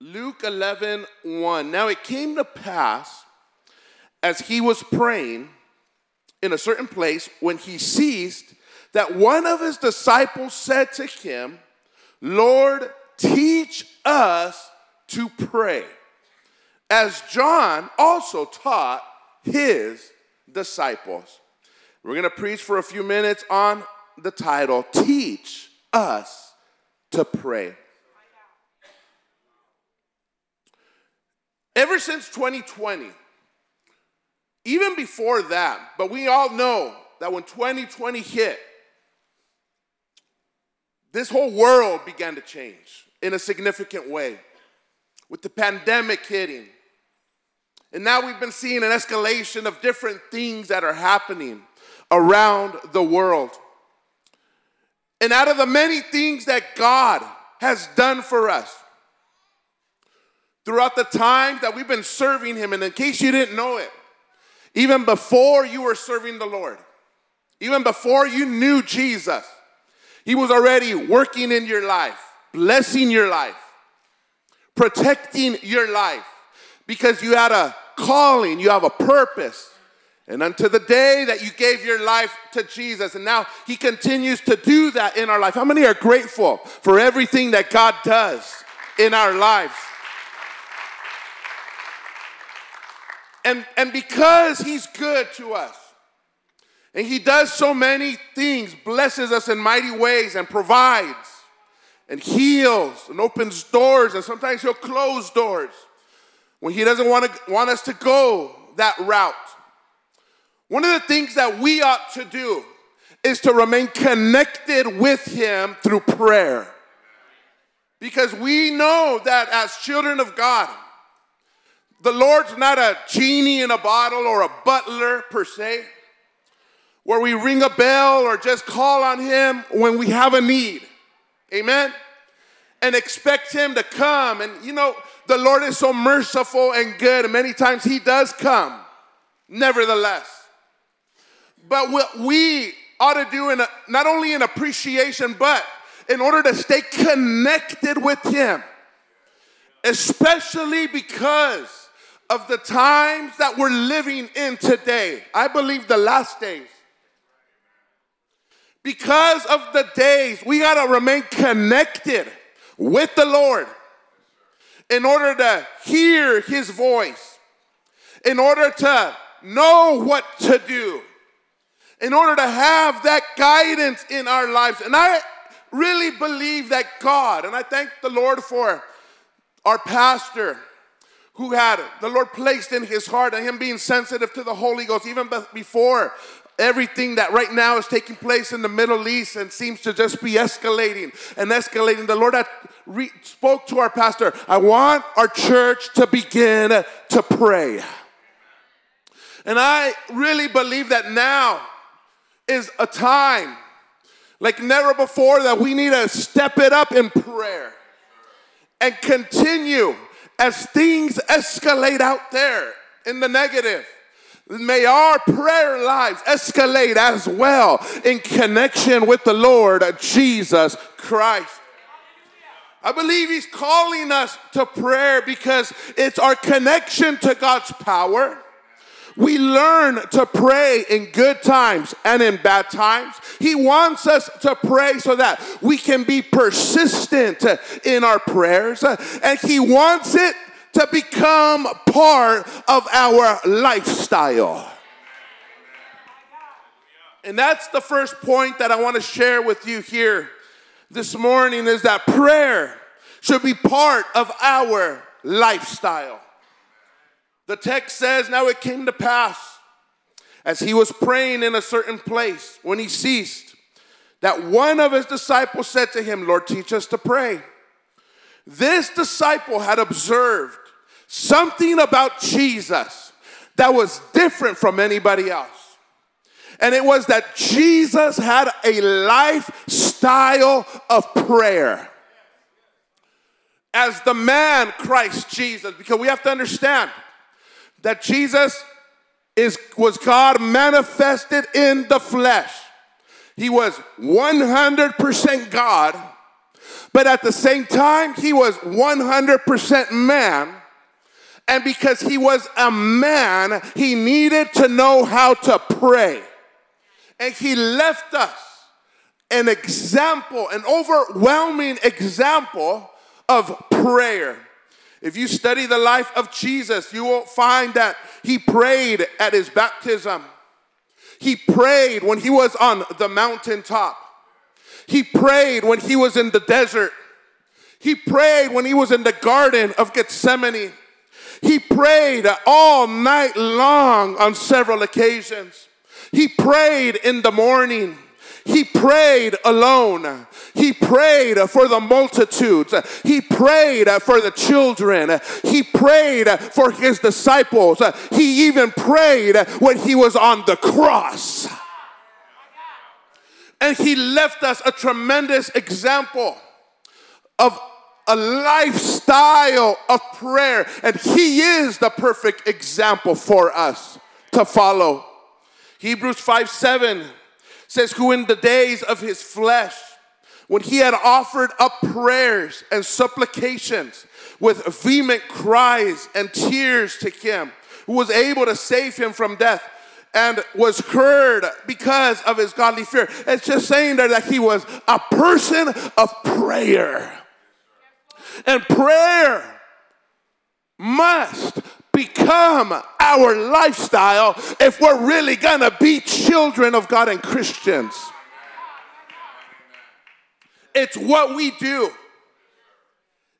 Luke 11, 1. Now it came to pass as he was praying in a certain place when he ceased that one of his disciples said to him, Lord, teach us to pray, as John also taught his disciples. We're going to preach for a few minutes on the title, Teach Us to Pray. Ever since 2020, even before that, but we all know that when 2020 hit, this whole world began to change in a significant way with the pandemic hitting. And now we've been seeing an escalation of different things that are happening around the world. And out of the many things that God has done for us throughout the time that we've been serving Him, and in case you didn't know it, even before you were serving the Lord, even before you knew Jesus, He was already working in your life, blessing your life, protecting your life, because you had a calling, you have a purpose. And unto the day that you gave your life to Jesus, and now He continues to do that in our life. How many are grateful for everything that God does in our lives? And, and because He's good to us, and He does so many things, blesses us in mighty ways, and provides, and heals, and opens doors, and sometimes He'll close doors when He doesn't want, to, want us to go that route. One of the things that we ought to do is to remain connected with Him through prayer. Because we know that as children of God, the Lord's not a genie in a bottle or a butler per se, where we ring a bell or just call on Him when we have a need. Amen? And expect Him to come. And you know, the Lord is so merciful and good, and many times He does come, nevertheless. But what we ought to do, in a, not only in appreciation, but in order to stay connected with Him, especially because of the times that we're living in today. I believe the last days. Because of the days, we got to remain connected with the Lord in order to hear His voice, in order to know what to do, in order to have that guidance in our lives. And I really believe that God, and I thank the Lord for our pastor who had the Lord placed in his heart and him being sensitive to the Holy Ghost even before everything that right now is taking place in the Middle East and seems to just be escalating and escalating. The Lord had re- spoke to our pastor. I want our church to begin to pray. And I really believe that now is a time like never before that we need to step it up in prayer and continue as things escalate out there in the negative. May our prayer lives escalate as well in connection with the Lord Jesus Christ. I believe He's calling us to prayer because it's our connection to God's power we learn to pray in good times and in bad times. He wants us to pray so that we can be persistent in our prayers. And He wants it to become part of our lifestyle. And that's the first point that I want to share with you here this morning is that prayer should be part of our lifestyle. The text says, Now it came to pass, as he was praying in a certain place, when he ceased, that one of his disciples said to him, Lord, teach us to pray. This disciple had observed something about Jesus that was different from anybody else. And it was that Jesus had a lifestyle of prayer. As the man Christ Jesus, because we have to understand that Jesus is, was God manifested in the flesh. He was 100% God, but at the same time, he was 100% man. And because he was a man, he needed to know how to pray. And he left us an example, an overwhelming example of prayer. If you study the life of Jesus, you will find that he prayed at his baptism. He prayed when he was on the mountaintop. He prayed when he was in the desert. He prayed when he was in the garden of Gethsemane. He prayed all night long on several occasions. He prayed in the morning. He prayed alone. He prayed for the multitudes. He prayed for the children. He prayed for his disciples. He even prayed when he was on the cross. And he left us a tremendous example of a lifestyle of prayer. And he is the perfect example for us to follow. Hebrews 5 7 says, Who in the days of his flesh, when he had offered up prayers and supplications with vehement cries and tears to him, who was able to save him from death and was heard because of his godly fear. It's just saying there that he was a person of prayer. And prayer must become our lifestyle if we're really gonna be children of God and Christians. It's what we do.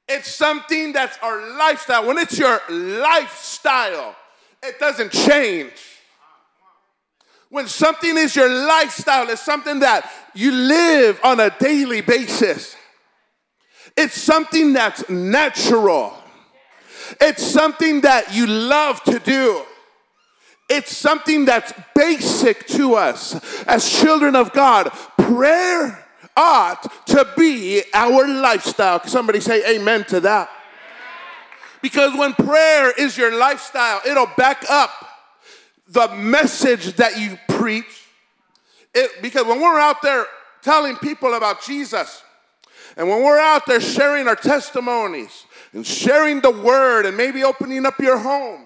It's something that's our lifestyle. When it's your lifestyle, it doesn't change. When something is your lifestyle, it's something that you live on a daily basis. It's something that's natural. It's something that you love to do. It's something that's basic to us as children of God. Prayer ought to be our lifestyle. Somebody say amen to that. Because when prayer is your lifestyle, it'll back up the message that you preach. It, because when we're out there telling people about Jesus, and when we're out there sharing our testimonies and sharing the word and maybe opening up your home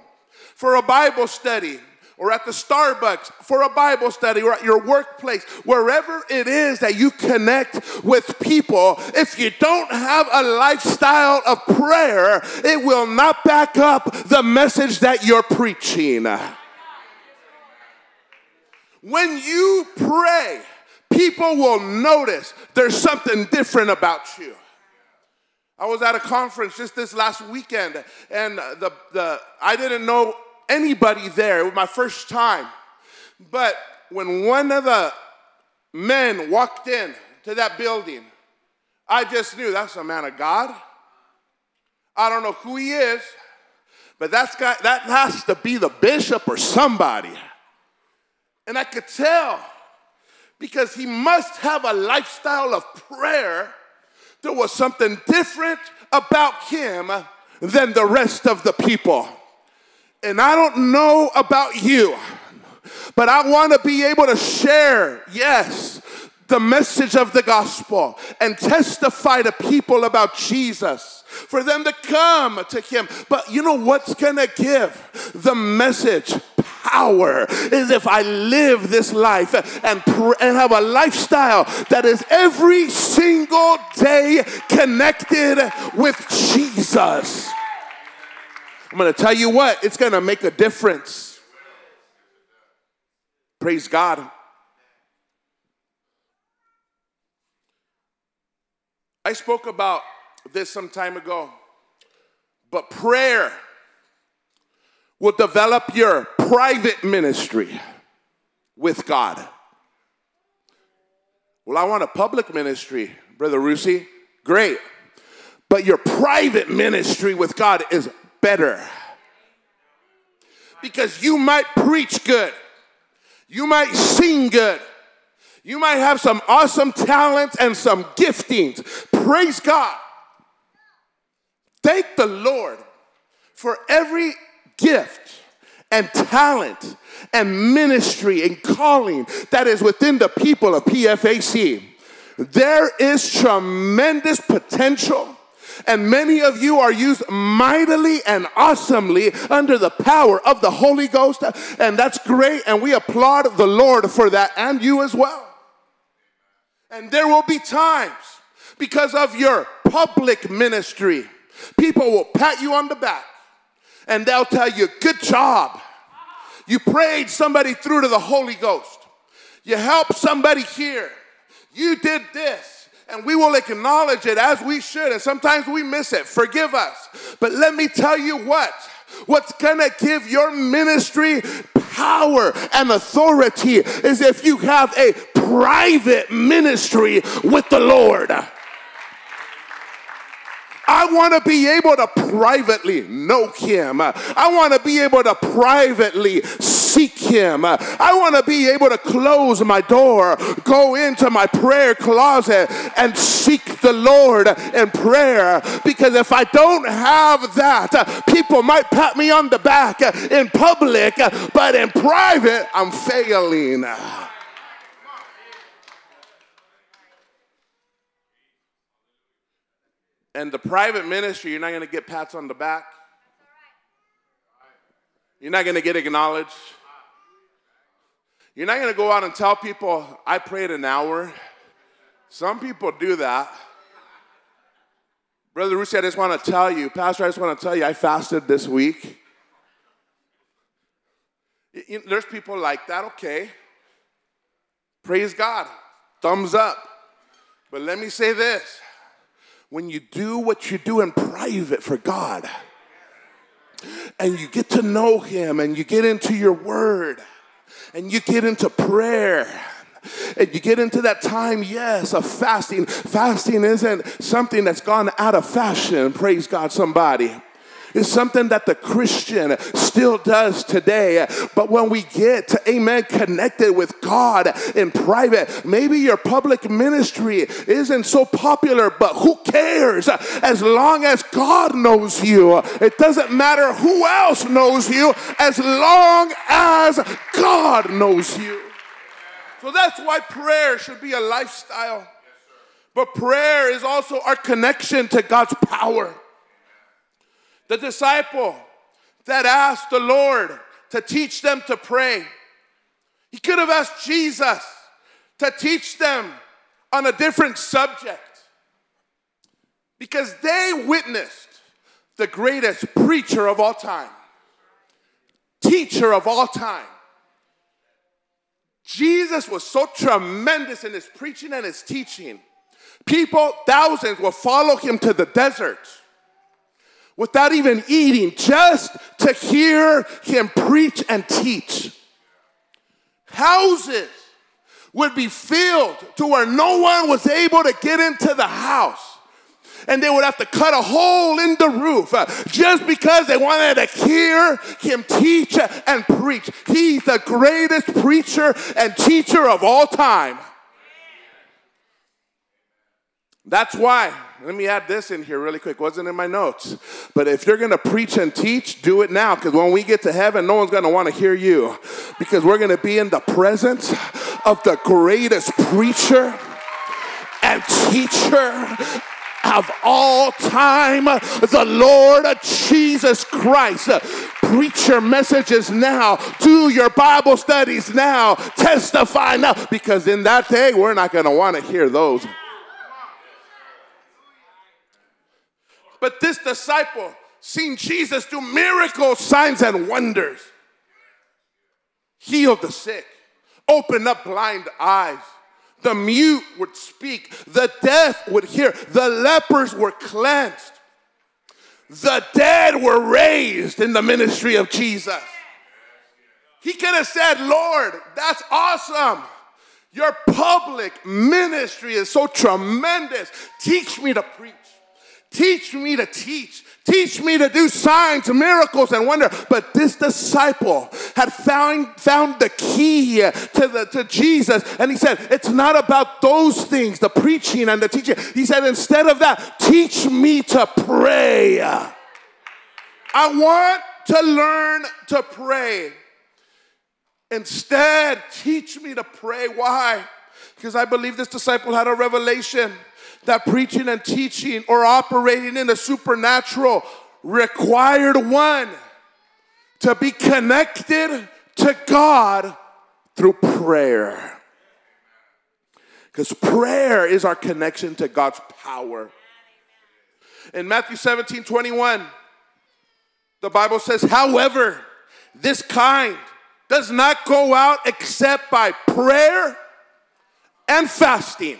for a Bible study or at the Starbucks for a Bible study or at your workplace, wherever it is that you connect with people, if you don't have a lifestyle of prayer, it will not back up the message that you're preaching. When you pray, people will notice there's something different about you. I was at a conference just this last weekend, and the, the, I didn't know anybody there. It was my first time. But when one of the men walked in to that building, I just knew that's a man of God. I don't know who he is, but that's got, that has to be the bishop or somebody. And I could tell because he must have a lifestyle of prayer. There was something different about him than the rest of the people. And I don't know about you, but I want to be able to share, yes, the message of the gospel and testify to people about Jesus for them to come to him. But you know what's gonna give the message power is if I live this life and, and have a lifestyle that is every single day connected with Jesus. I'm gonna tell you what, it's gonna make a difference. Praise God. I spoke about this some time ago. But prayer will develop your private ministry with God. Well, I want a public ministry, Brother Rusi. Great. But your private ministry with God is better. Because you might preach good, you might sing good, you might have some awesome talents and some giftings. Praise God. Thank the Lord for every gift and talent and ministry and calling that is within the people of PFAC. there is tremendous potential. And many of you are used mightily and awesomely under the power of the Holy Ghost. And that's great. And we applaud the Lord for that and you as well. And there will be times because of your public ministry, people will pat you on the back and they'll tell you, Good job. You prayed somebody through to the Holy Ghost. You helped somebody here. You did this. And we will acknowledge it as we should. And sometimes we miss it. Forgive us. But let me tell you what what's gonna give your ministry power and authority is if you have a private ministry with the Lord. I want to be able to privately know Him. I want to be able to privately seek Him. I want to be able to close my door, go into my prayer closet, and seek the Lord in prayer. Because if I don't have that, people might pat me on the back in public, but in private, I'm failing. And the private ministry, you're not going to get pats on the back. You're not going to get acknowledged. You're not going to go out and tell people, I prayed an hour. Some people do that. Brother Rusi, I just want to tell you, Pastor, I just want to tell you, I fasted this week. There's people like that, okay. Praise God. Thumbs up. But let me say this when you do what you do in private for God and you get to know Him and you get into your word and you get into prayer and you get into that time, yes, of fasting. Fasting isn't something that's gone out of fashion. Praise God, somebody. It's something that the Christian still does today. But when we get, to, amen, connected with God in private, maybe your public ministry isn't so popular, but who cares? As long as God knows you, it doesn't matter who else knows you, as long as God knows you. So that's why prayer should be a lifestyle. But prayer is also our connection to God's power. The disciple that asked the Lord to teach them to pray, he could have asked Jesus to teach them on a different subject because they witnessed the greatest preacher of all time, teacher of all time. Jesus was so tremendous in his preaching and his teaching. People, thousands, will follow him to the desert without even eating, just to hear him preach and teach. Houses would be filled to where no one was able to get into the house. And they would have to cut a hole in the roof uh, just because they wanted to hear him teach and preach. He's the greatest preacher and teacher of all time. That's why let me add this in here really quick. Wasn't in my notes. But if you're going to preach and teach, do it now because when we get to heaven, no one's going to want to hear you because we're going to be in the presence of the greatest preacher and teacher of all time, the Lord Jesus Christ. Preach your messages now, do your Bible studies now, testify now, because in that day, we're not going to want to hear those. But this disciple seen Jesus do miracles, signs, and wonders. Healed the sick, opened up blind eyes. The mute would speak, the deaf would hear, the lepers were cleansed, the dead were raised in the ministry of Jesus. He could have said, Lord, that's awesome. Your public ministry is so tremendous. Teach me to preach. Teach me to teach. Teach me to do signs, and miracles, and wonder. But this disciple had found, found the key to, the, to Jesus. And he said, It's not about those things, the preaching and the teaching. He said, Instead of that, teach me to pray. I want to learn to pray. Instead, teach me to pray. Why? Because I believe this disciple had a revelation that preaching and teaching or operating in the supernatural required one to be connected to God through prayer. Because prayer is our connection to God's power. In Matthew 17 21, the Bible says, however, this kind does not go out except by prayer and fasting.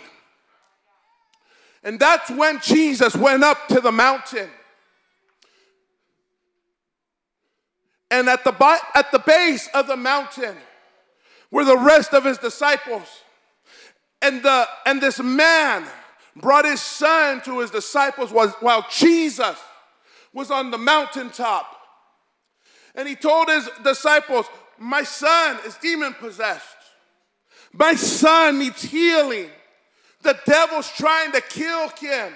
And that's when Jesus went up to the mountain. And at the, at the base of the mountain were the rest of his disciples. And, the, and this man brought his son to his disciples while Jesus was on the mountaintop. And he told his disciples, My son is demon possessed. My son needs healing. The devil's trying to kill him.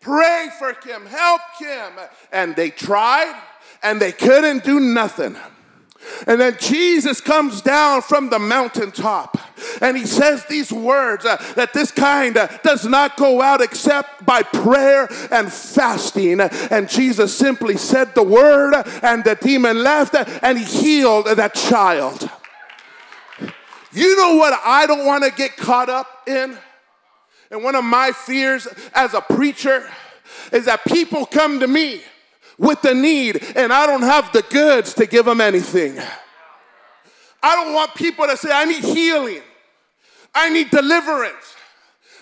Pray for him, help him. And they tried and they couldn't do nothing. And then Jesus comes down from the mountaintop and he says these words uh, that this kind uh, does not go out except by prayer and fasting. And Jesus simply said the word, and the demon left, and he healed that child. You know what I don't want to get caught up in? And one of my fears as a preacher is that people come to me with the need and I don't have the goods to give them anything. I don't want people to say, I need healing, I need deliverance.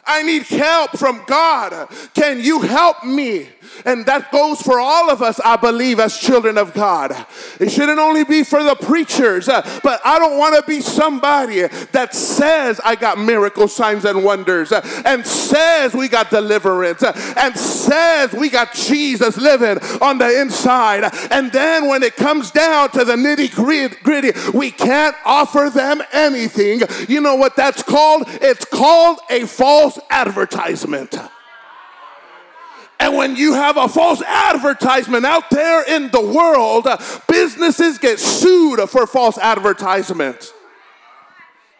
I need help from God. Can you help me? And that goes for all of us, I believe, as children of God. It shouldn't only be for the preachers, uh, but I don't want to be somebody that says I got miracle signs and wonders, uh, and says we got deliverance, uh, and says we got Jesus living on the inside. And then when it comes down to the nitty gritty, we can't offer them anything. You know what that's called? It's called a false advertisement. And when you have a false advertisement out there in the world, businesses get sued for false advertisement.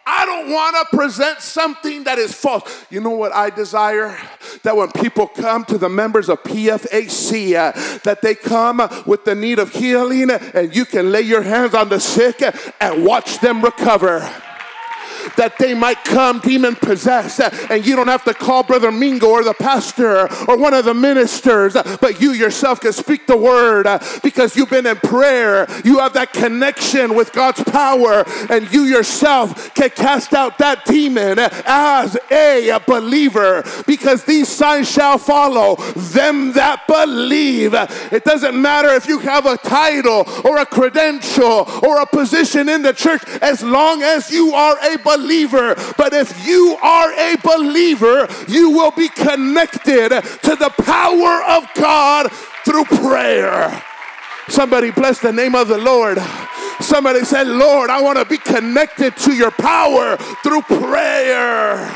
I don't want to present something that is false. You know what I desire? That when people come to the members of PFAC, uh, that they come with the need of healing and you can lay your hands on the sick and watch them recover that they might come demon possessed. And you don't have to call Brother Mingo or the pastor or one of the ministers, but you yourself can speak the word because you've been in prayer. You have that connection with God's power, and you yourself can cast out that demon as a believer because these signs shall follow them that believe. It doesn't matter if you have a title or a credential or a position in the church as long as you are a believer believer. But if you are a believer, you will be connected to the power of God through prayer. Somebody bless the name of the Lord. Somebody said, Lord, I want to be connected to your power through prayer.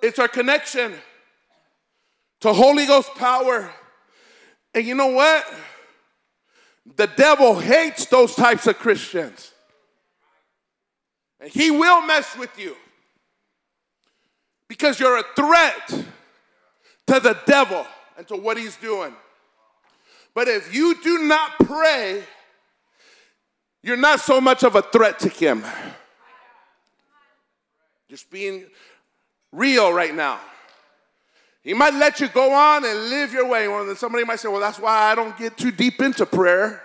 It's our connection to Holy Ghost power. And you know what? The devil hates those types of Christians. And he will mess with you because you're a threat to the devil and to what he's doing. But if you do not pray, you're not so much of a threat to him. Just being real right now. He might let you go on and live your way. Well, somebody might say, well, that's why I don't get too deep into prayer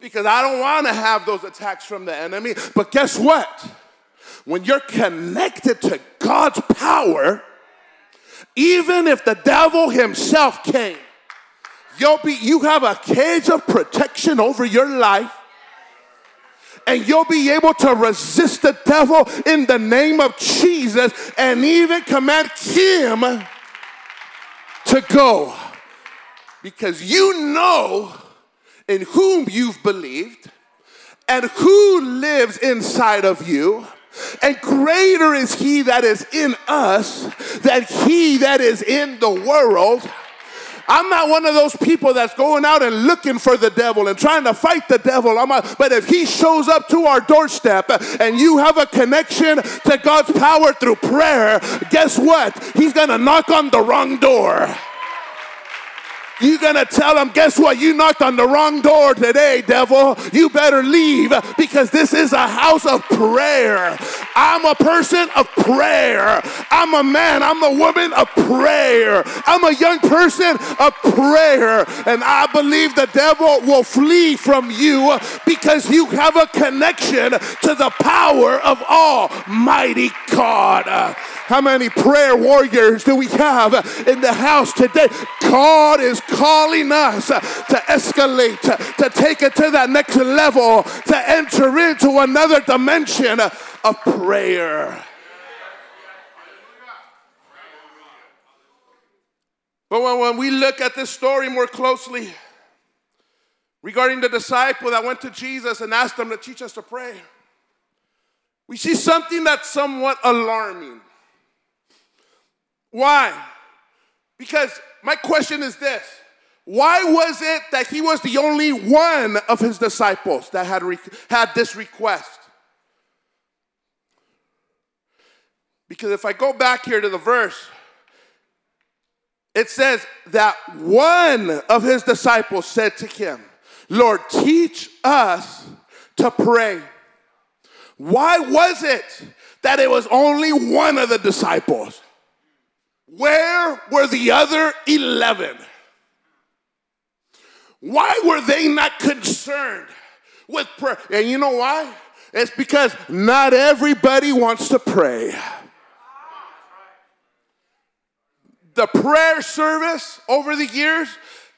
because I don't want to have those attacks from the enemy. But guess what? When you're connected to God's power, even if the devil himself came, you'll be you have a cage of protection over your life and you'll be able to resist the devil in the name of Jesus and even command him to go because you know in whom you've believed and who lives inside of you. And greater is he that is in us than he that is in the world. I'm not one of those people that's going out and looking for the devil and trying to fight the devil. But if he shows up to our doorstep and you have a connection to God's power through prayer, guess what? He's going to knock on the wrong door. You're gonna tell him, guess what? You knocked on the wrong door today, devil. You better leave because this is a house of prayer. I'm a person of prayer. I'm a man, I'm a woman of prayer. I'm a young person of prayer. And I believe the devil will flee from you because you have a connection to the power of Almighty God. How many prayer warriors do we have in the house today? God is calling us to escalate, to take it to that next level, to enter into another dimension of prayer. But when, we look at this story more closely regarding the disciple that went to Jesus and asked him to teach us to pray, we see something that's somewhat alarming. Why? Because my question is this why was it that he was the only one of his disciples that had, re- had this request? Because if I go back here to the verse, it says that one of his disciples said to him, Lord, teach us to pray. Why was it that it was only one of the disciples? Where were the other 11? Why were they not concerned with prayer? And you know why? It's because not everybody wants to pray. The prayer service over the years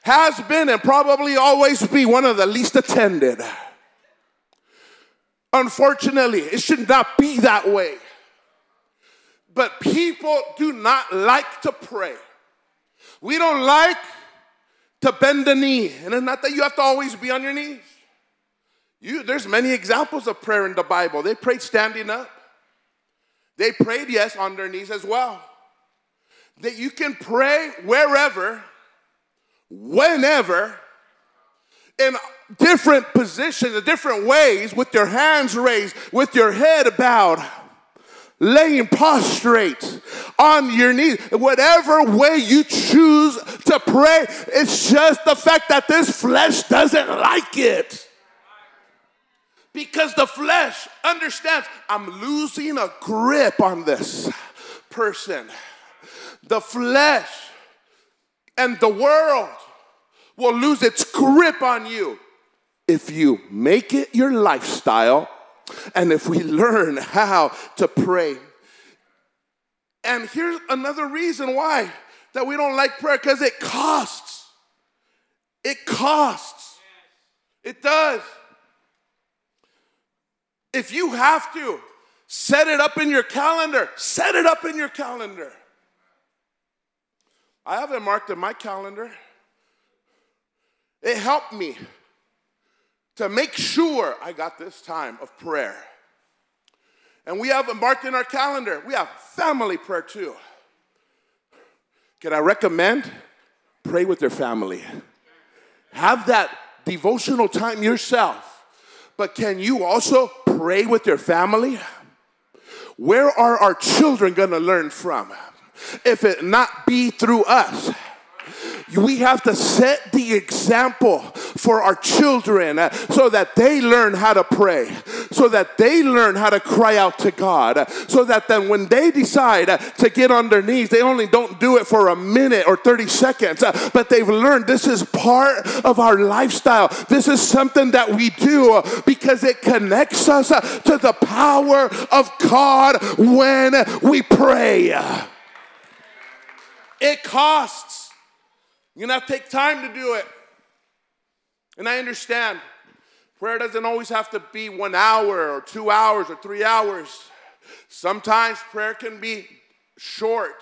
has been and probably always be one of the least attended. Unfortunately, it should not be that way. But people do not like to pray. We don't like to bend the knee. And it's not that you have to always be on your knees. You, there's many examples of prayer in the Bible. They prayed standing up. They prayed, yes, on their knees as well. That you can pray wherever, whenever, in different positions, in different ways, with your hands raised, with your head bowed laying prostrate on your knees, whatever way you choose to pray, it's just the fact that this flesh doesn't like it. Because the flesh understands I'm losing a grip on this person. The flesh and the world will lose its grip on you if you make it your lifestyle and if we learn how to pray. And here's another reason why that we don't like prayer because it costs. It costs. It does. If you have to set it up in your calendar, set it up in your calendar. I have it marked in my calendar. It helped me to make sure I got this time of prayer. And we have marked in our calendar, we have family prayer too. Can I recommend? Pray with your family. Have that devotional time yourself. But can you also pray with your family? Where are our children gonna learn from? If it not be through us, we have to set the example for our children uh, so that they learn how to pray, so that they learn how to cry out to God, so that then when they decide uh, to get on their knees, they only don't do it for a minute or 30 seconds, uh, but they've learned this is part of our lifestyle. This is something that we do because it connects us to the power of God when we pray. It costs. You're gonna have to take time to do it. And I understand prayer doesn't always have to be one hour or two hours or three hours. Sometimes prayer can be short.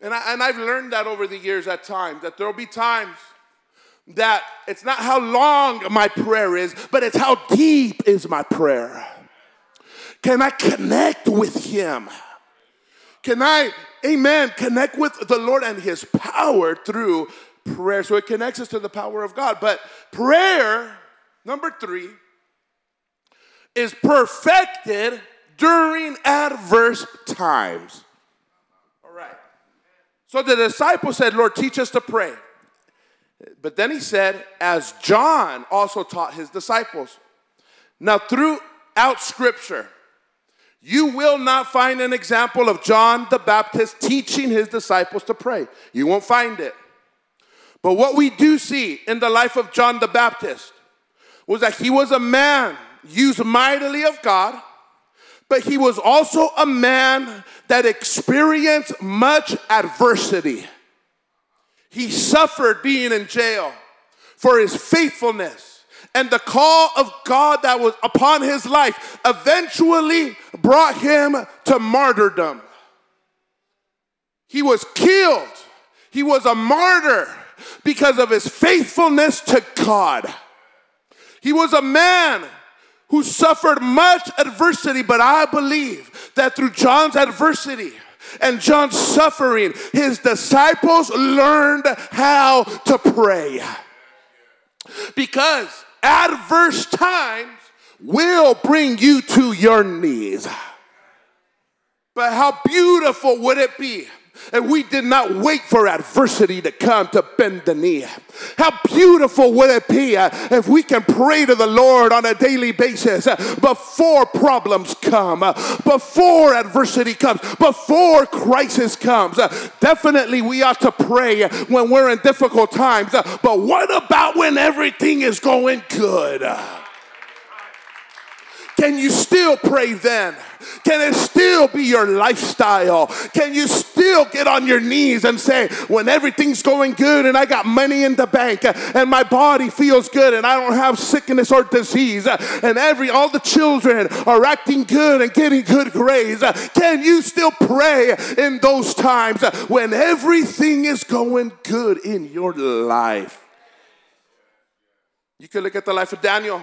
And, I, and I've learned that over the years at times, that there'll be times that it's not how long my prayer is, but it's how deep is my prayer. Can I connect with Him? Can I, amen, connect with the Lord and His power through prayer. So it connects us to the power of God. But prayer, number three, is perfected during adverse times. All right. So the disciples said, Lord, teach us to pray. But then he said, as John also taught his disciples. Now, throughout scripture, you will not find an example of John the Baptist teaching his disciples to pray. You won't find it. But what we do see in the life of John the Baptist was that he was a man used mightily of God, but he was also a man that experienced much adversity. He suffered being in jail for his faithfulness and the call of God that was upon his life eventually brought him to martyrdom. He was killed, he was a martyr because of his faithfulness to God. He was a man who suffered much adversity, but I believe that through John's adversity, and John's suffering, his disciples learned how to pray. Because adverse times will bring you to your knees. But how beautiful would it be and we did not wait for adversity to come to bend the knee. How beautiful would it be uh, if we can pray to the Lord on a daily basis uh, before problems come, uh, before adversity comes, before crisis comes. Definitely, we ought to pray when we're in difficult times, but what about when everything is going good? Can you still pray then? Can it still be your lifestyle? Can you still get on your knees and say, when everything's going good and I got money in the bank and my body feels good and I don't have sickness or disease and every all the children are acting good and getting good grades, can you still pray in those times when everything is going good in your life? You can look at the life of Daniel.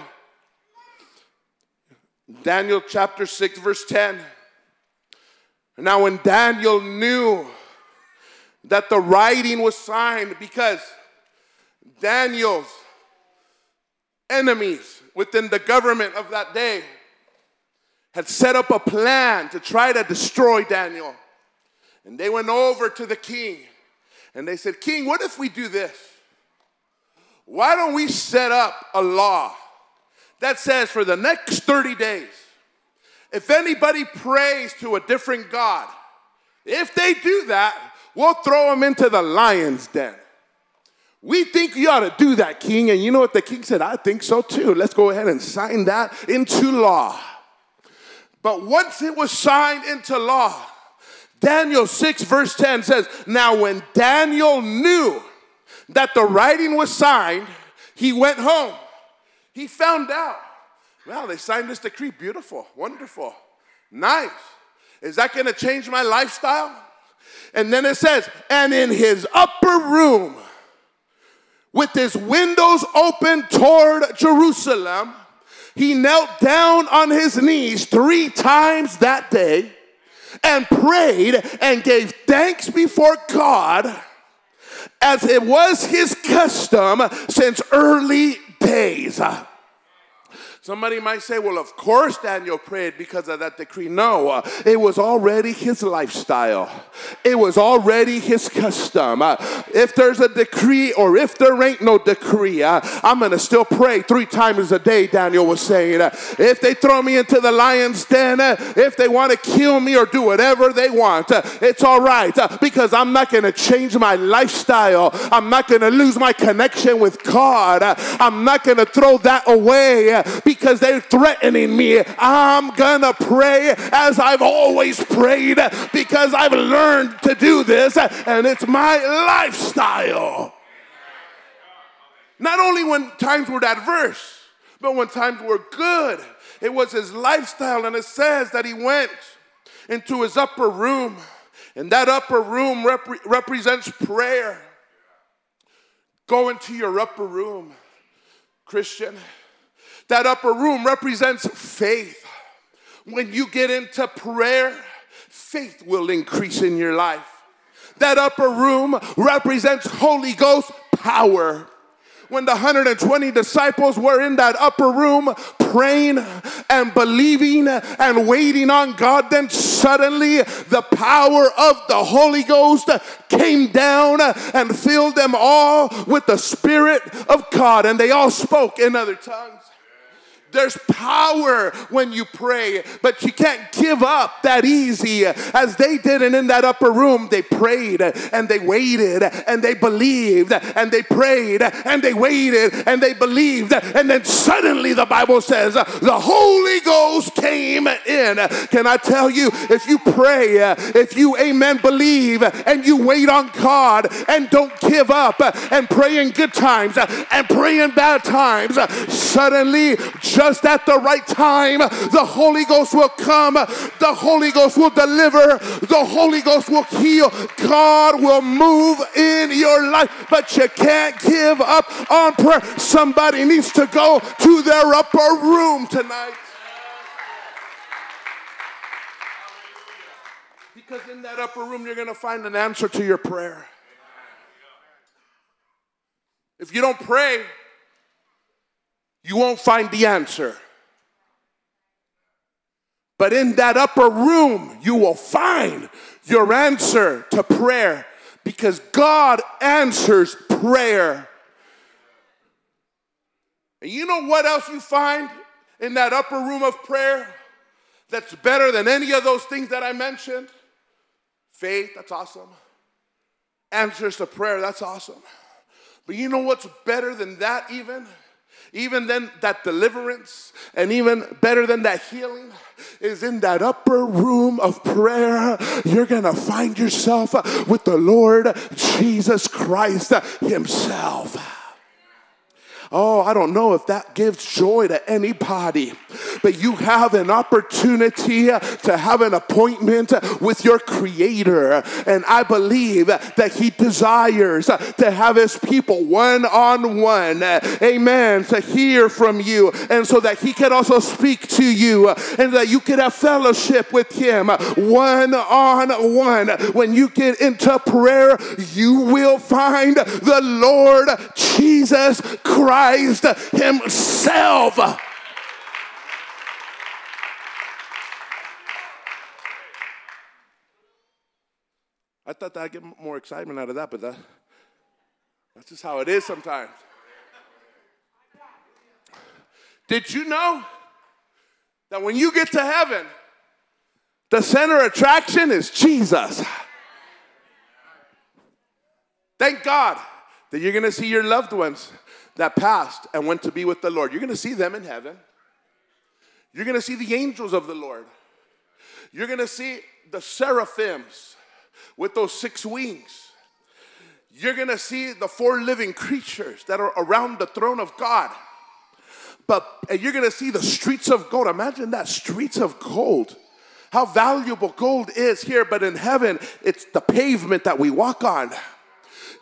Daniel chapter 6, verse 10. Now, when Daniel knew that the writing was signed, because Daniel's enemies within the government of that day had set up a plan to try to destroy Daniel. And they went over to the king and they said, King, what if we do this? Why don't we set up a law that says for the next 30 days, if anybody prays to a different God, if they do that, we'll throw them into the lion's den. We think you ought to do that, king. And you know what the king said? I think so too. Let's go ahead and sign that into law. But once it was signed into law, Daniel 6, verse 10 says, Now when Daniel knew that the writing was signed, he went home he found out, well, they signed this decree. Beautiful, wonderful, nice. Is that going to change my lifestyle? And then it says, and in his upper room, with his windows open toward Jerusalem, he knelt down on his knees three times that day and prayed and gave thanks before God as it was his custom since early days. Somebody might say, well, of course Daniel prayed because of that decree. No, uh, it was already his lifestyle, it was already his custom. Uh, if there's a decree or if there ain't no decree, uh, I'm going to still pray three times a day, Daniel was saying. If they throw me into the lion's den, if they want to kill me or do whatever they want, it's all right because I'm not going to change my lifestyle. I'm not going to lose my connection with God. I'm not going to throw that away they're threatening me. I'm gonna pray as I've always prayed because I've learned to do this and it's my lifestyle. Not only when times were adverse, but when times were good. It was his lifestyle, and it says that he went into his upper room, and that upper room rep- represents prayer. Go into your upper room, Christian. That upper room represents faith. When you get into prayer, faith will increase in your life. That upper room represents Holy Ghost power when the 120 disciples were in that upper room praying and believing and waiting on God, then suddenly the power of the Holy Ghost came down and filled them all with the Spirit of God, and they all spoke in other tongues. There's power when you pray, but you can't give up that easy as they did. And in that upper room, they prayed and they waited and they believed and they prayed and they waited and they believed. And then suddenly the Bible says the Holy Ghost came in. Can I tell you, if you pray, if you, amen, believe and you wait on God and don't give up and pray in good times and pray in bad times, suddenly, just at the right time, the Holy Ghost will come, the Holy Ghost will deliver, the Holy Ghost will heal. God will move in your life, but you can't give up on prayer. Somebody needs to go to their upper room tonight. Because in that upper room, you're going to find an answer to your prayer. If you don't pray, you won't find the answer. But in that upper room, you will find your answer to prayer because God answers prayer. And you know what else you find in that upper room of prayer that's better than any of those things that I mentioned? Faith, that's awesome. Answers to prayer, that's awesome. But you know what's better than that, even? Even then that deliverance and even better than that healing is in that upper room of prayer. You're gonna find yourself with the lord jesus christ himself Oh, I don't know if that gives joy to anybody, but you have an opportunity to have an appointment with your Creator. And I believe that He desires to have His people one on one, amen, to hear from you, and so that He can also speak to you, and that you can have fellowship with Him one on one. When you get into prayer, you will find the Lord Jesus Christ Christ Himself. I thought that I'd get more excitement out of that, but that, that's just how it is sometimes. Did you know that when you get to heaven, the center attraction is Jesus? Thank God that you're going to see your loved ones that passed and went to be with the Lord. You're going to see them in heaven. You're going to see the angels of the Lord. You're going to see the seraphims with those six wings. You're going to see the four living creatures that are around the throne of God. But you're going to see the streets of gold. Imagine that streets of gold. How valuable gold is here, but in heaven, it's the pavement that we walk on.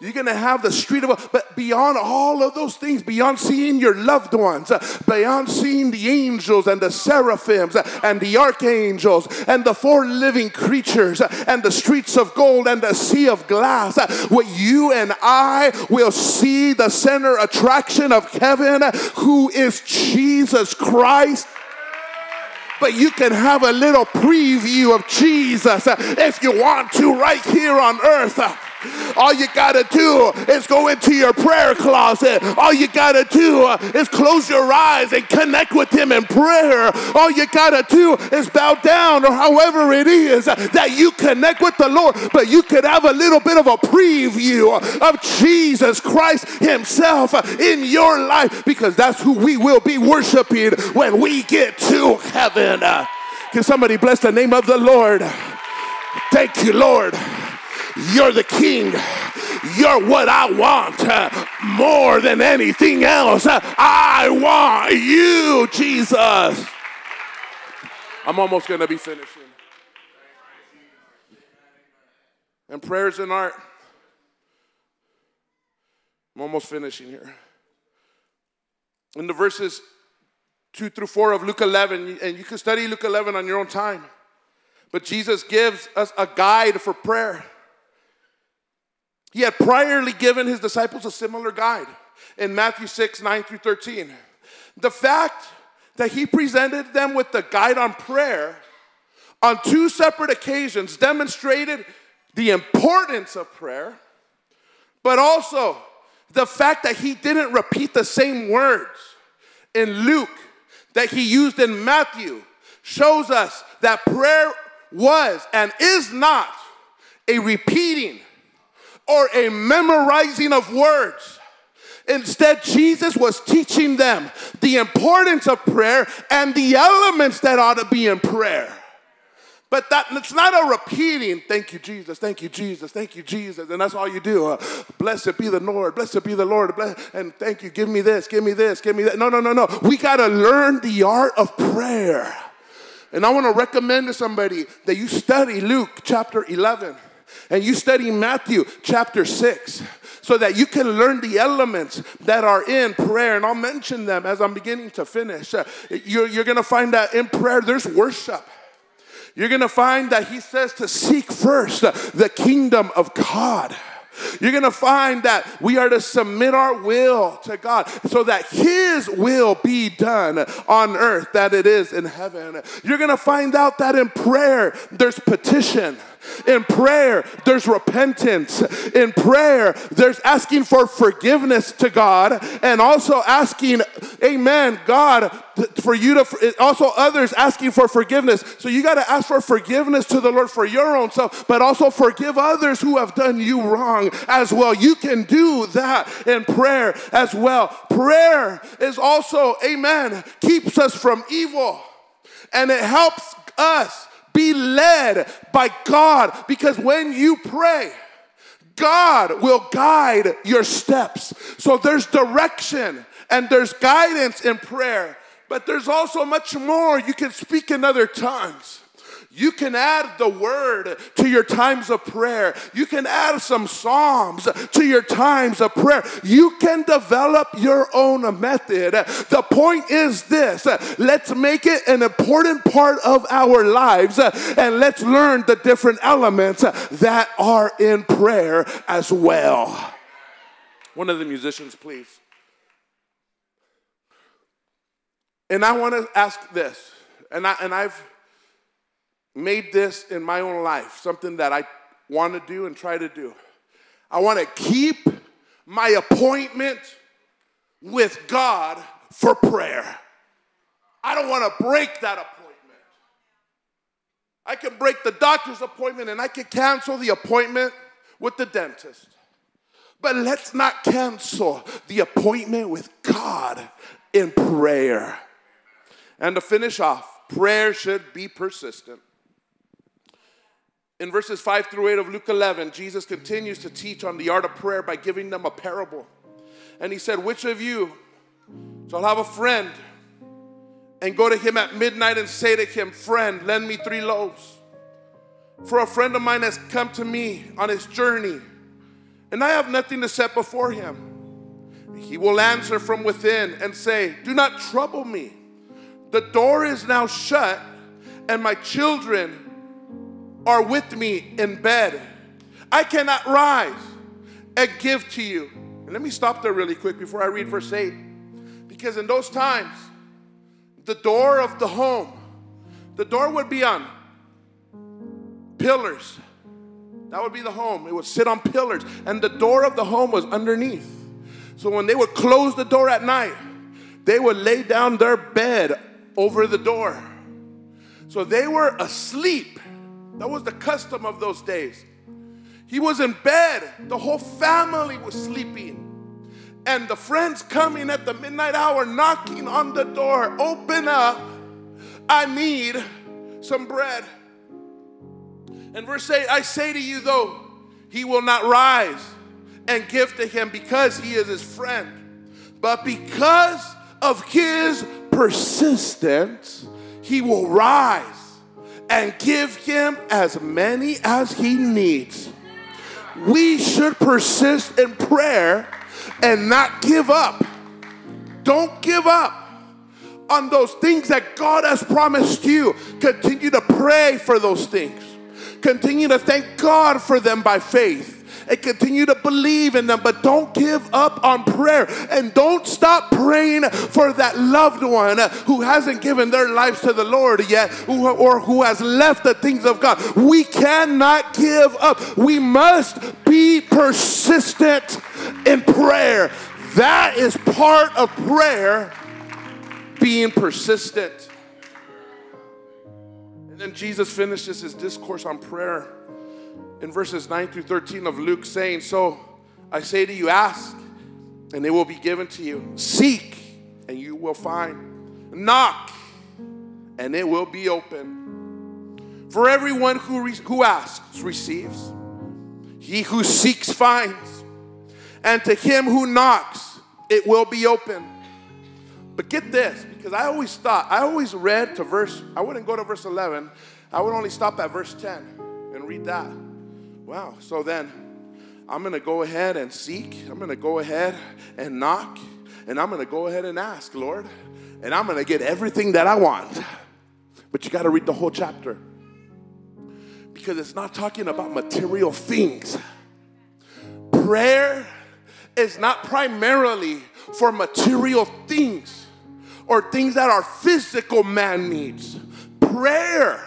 You're going to have the street of, but beyond all of those things, beyond seeing your loved ones, beyond seeing the angels and the seraphims and the archangels and the four living creatures and the streets of gold and the sea of glass, what you and I will see the center attraction of heaven, who is Jesus Christ but you can have a little preview of Jesus if you want to right here on earth. All you got to do is go into your prayer closet. All you got to do is close your eyes and connect with Him in prayer. All you got to do is bow down or however it is that you connect with the Lord. But you could have a little bit of a preview of Jesus Christ Himself in your life because that's who we will be worshiping when we get to heaven. Can somebody bless the name of the Lord? Thank you, Lord. You're the king. You're what I want uh, more than anything else. Uh, I want you, Jesus. I'm almost going to be finishing. And prayers and art. I'm almost finishing here. In the verses 2 through 4 of Luke 11, and you can study Luke 11 on your own time, but Jesus gives us a guide for prayer. He had priorly given his disciples a similar guide in Matthew 6, 9 through 13. The fact that he presented them with the guide on prayer on two separate occasions demonstrated the importance of prayer, but also the fact that he didn't repeat the same words in Luke that he used in Matthew shows us that prayer was and is not a repeating or a memorizing of words. Instead, Jesus was teaching them the importance of prayer and the elements that ought to be in prayer. But that it's not a repeating, thank you, Jesus, thank you, Jesus, thank you, Jesus, and that's all you do. Uh, blessed be the Lord, blessed be the Lord, bless, and thank you, give me this, give me this, give me that. No, no, no, no. We got to learn the art of prayer. And I want to recommend to somebody that you study Luke chapter 11 and you study Matthew chapter 6 so that you can learn the elements that are in prayer. And I'll mention them as I'm beginning to finish. Uh, you're, you're going to find that in prayer, there's worship. You're going to find that he says to seek first the kingdom of God. You're going to find that we are to submit our will to God so that His will be done on earth that it is in heaven. You're going to find out that in prayer there's petition. In prayer, there's repentance. In prayer, there's asking for forgiveness to God and also asking, Amen, God, for you to, also others asking for forgiveness. So you got to ask for forgiveness to the Lord for your own self, but also forgive others who have done you wrong as well. You can do that in prayer as well. Prayer is also, Amen, keeps us from evil and it helps us be led by God because when you pray, God will guide your steps. So there's direction and there's guidance in prayer, but there's also much more. You can speak in other tongues. You can add the word to your times of prayer. You can add some psalms to your times of prayer. You can develop your own method. The point is this let's make it an important part of our lives and let's learn the different elements that are in prayer as well. One of the musicians, please. And I want to ask this, and, I, and I've made this in my own life, something that I want to do and try to do. I want to keep my appointment with God for prayer. I don't want to break that appointment. I can break the doctor's appointment and I can cancel the appointment with the dentist. But let's not cancel the appointment with God in prayer. And to finish off, prayer should be persistent. In verses 5 through 8 of Luke 11, Jesus continues to teach on the art of prayer by giving them a parable. And he said, Which of you shall have a friend and go to him at midnight and say to him, Friend, lend me three loaves? For a friend of mine has come to me on his journey, and I have nothing to set before him. He will answer from within and say, Do not trouble me. The door is now shut, and my children are with me in bed. I cannot rise and give to you. And let me stop there really quick before I read verse 8. Because in those times, the door of the home, the door would be on pillars. That would be the home. It would sit on pillars. And the door of the home was underneath. So when they would close the door at night, they would lay down their bed over the door. So they were asleep that was the custom of those days. He was in bed, the whole family was sleeping. And the friends coming at the midnight hour, knocking on the door, open up, I need some bread. And verse 8, I say to you, though, he will not rise and give to him because he is his friend, but because of his persistence, he will rise and give him as many as he needs. We should persist in prayer and not give up. Don't give up on those things that God has promised you. Continue to pray for those things. Continue to thank God for them by faith and continue to believe in them, but don't give up on prayer and don't stop praying for that loved one who hasn't given their lives to the Lord yet or who has left the things of God. We cannot give up. We must be persistent in prayer. That is part of prayer, being persistent. And then Jesus finishes his discourse on prayer in verses 9 through 13 of Luke, saying, So I say to you, ask, and it will be given to you. Seek, and you will find. Knock, and it will be open. For everyone who, re- who asks receives, he who seeks finds, and to him who knocks, it will be open. But get this, because I always thought, I always read to verse, I wouldn't go to verse 11, I would only stop at verse 10 and read that. Wow, so then I'm gonna go ahead and seek, I'm gonna go ahead and knock, and I'm gonna go ahead and ask, Lord, and I'm gonna get everything that I want. But you gotta read the whole chapter because it's not talking about material things. Prayer is not primarily for material things or things that our physical man needs. Prayer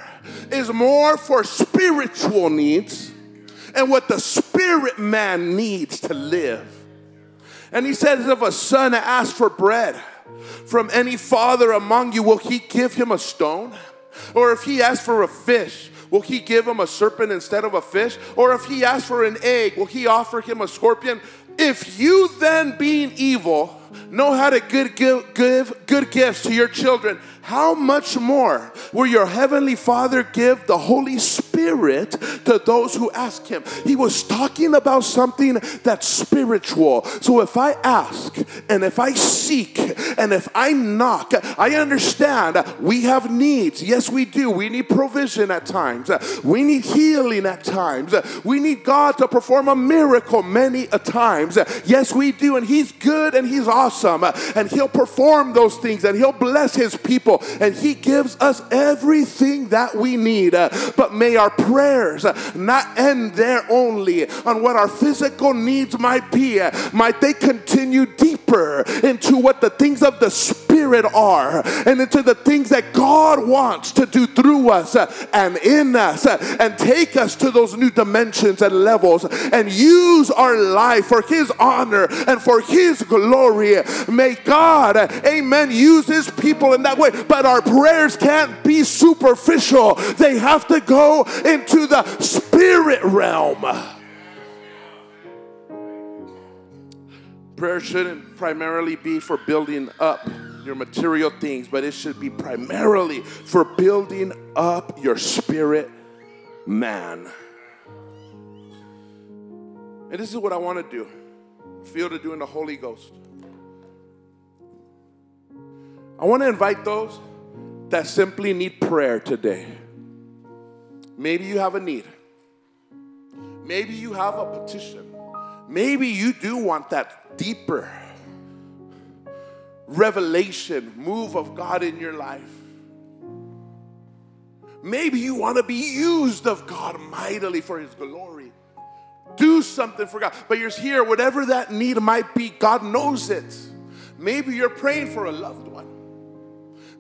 is more for spiritual needs and what the spirit man needs to live. And he says, if a son asks for bread from any father among you, will he give him a stone? Or if he asks for a fish, will he give him a serpent instead of a fish? Or if he asks for an egg, will he offer him a scorpion? If you then, being evil, know how to good, give, give good gifts to your children, how much more will your heavenly Father give the Holy Spirit to those who ask Him? He was talking about something that's spiritual. So if I ask and if I seek and if I knock, I understand we have needs. Yes, we do. We need provision at times, we need healing at times, we need God to perform a miracle many a times. Yes, we do. And He's good and He's awesome. And He'll perform those things and He'll bless His people and He gives us everything that we need. Uh, but may our prayers uh, not end there only on what our physical needs might be. Uh, might they continue deeper into what the things of the Spirit are and into the things that God wants to do through us and in us and take us to those new dimensions and levels and use our life for His honor and for His glory. May God, amen, use His people in that way but our prayers can't be superficial, they have to go into the spirit realm. Prayer shouldn't primarily be for building up your material things, but it should be primarily for building up your spirit man. And this is what I want to do feel to do in the Holy Ghost. I want to invite those that simply need prayer today. Maybe you have a need. Maybe you have a petition. Maybe you do want that deeper revelation, move of God in your life. Maybe you want to be used of God mightily for His glory. Do something for God. But you're here, whatever that need might be, God knows it. Maybe you're praying for a loved one.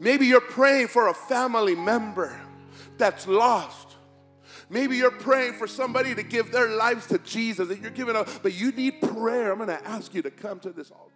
Maybe you're praying for a family member that's lost. Maybe you're praying for somebody to give their lives to Jesus and you're giving up, but you need prayer. I'm going to ask you to come to this altar.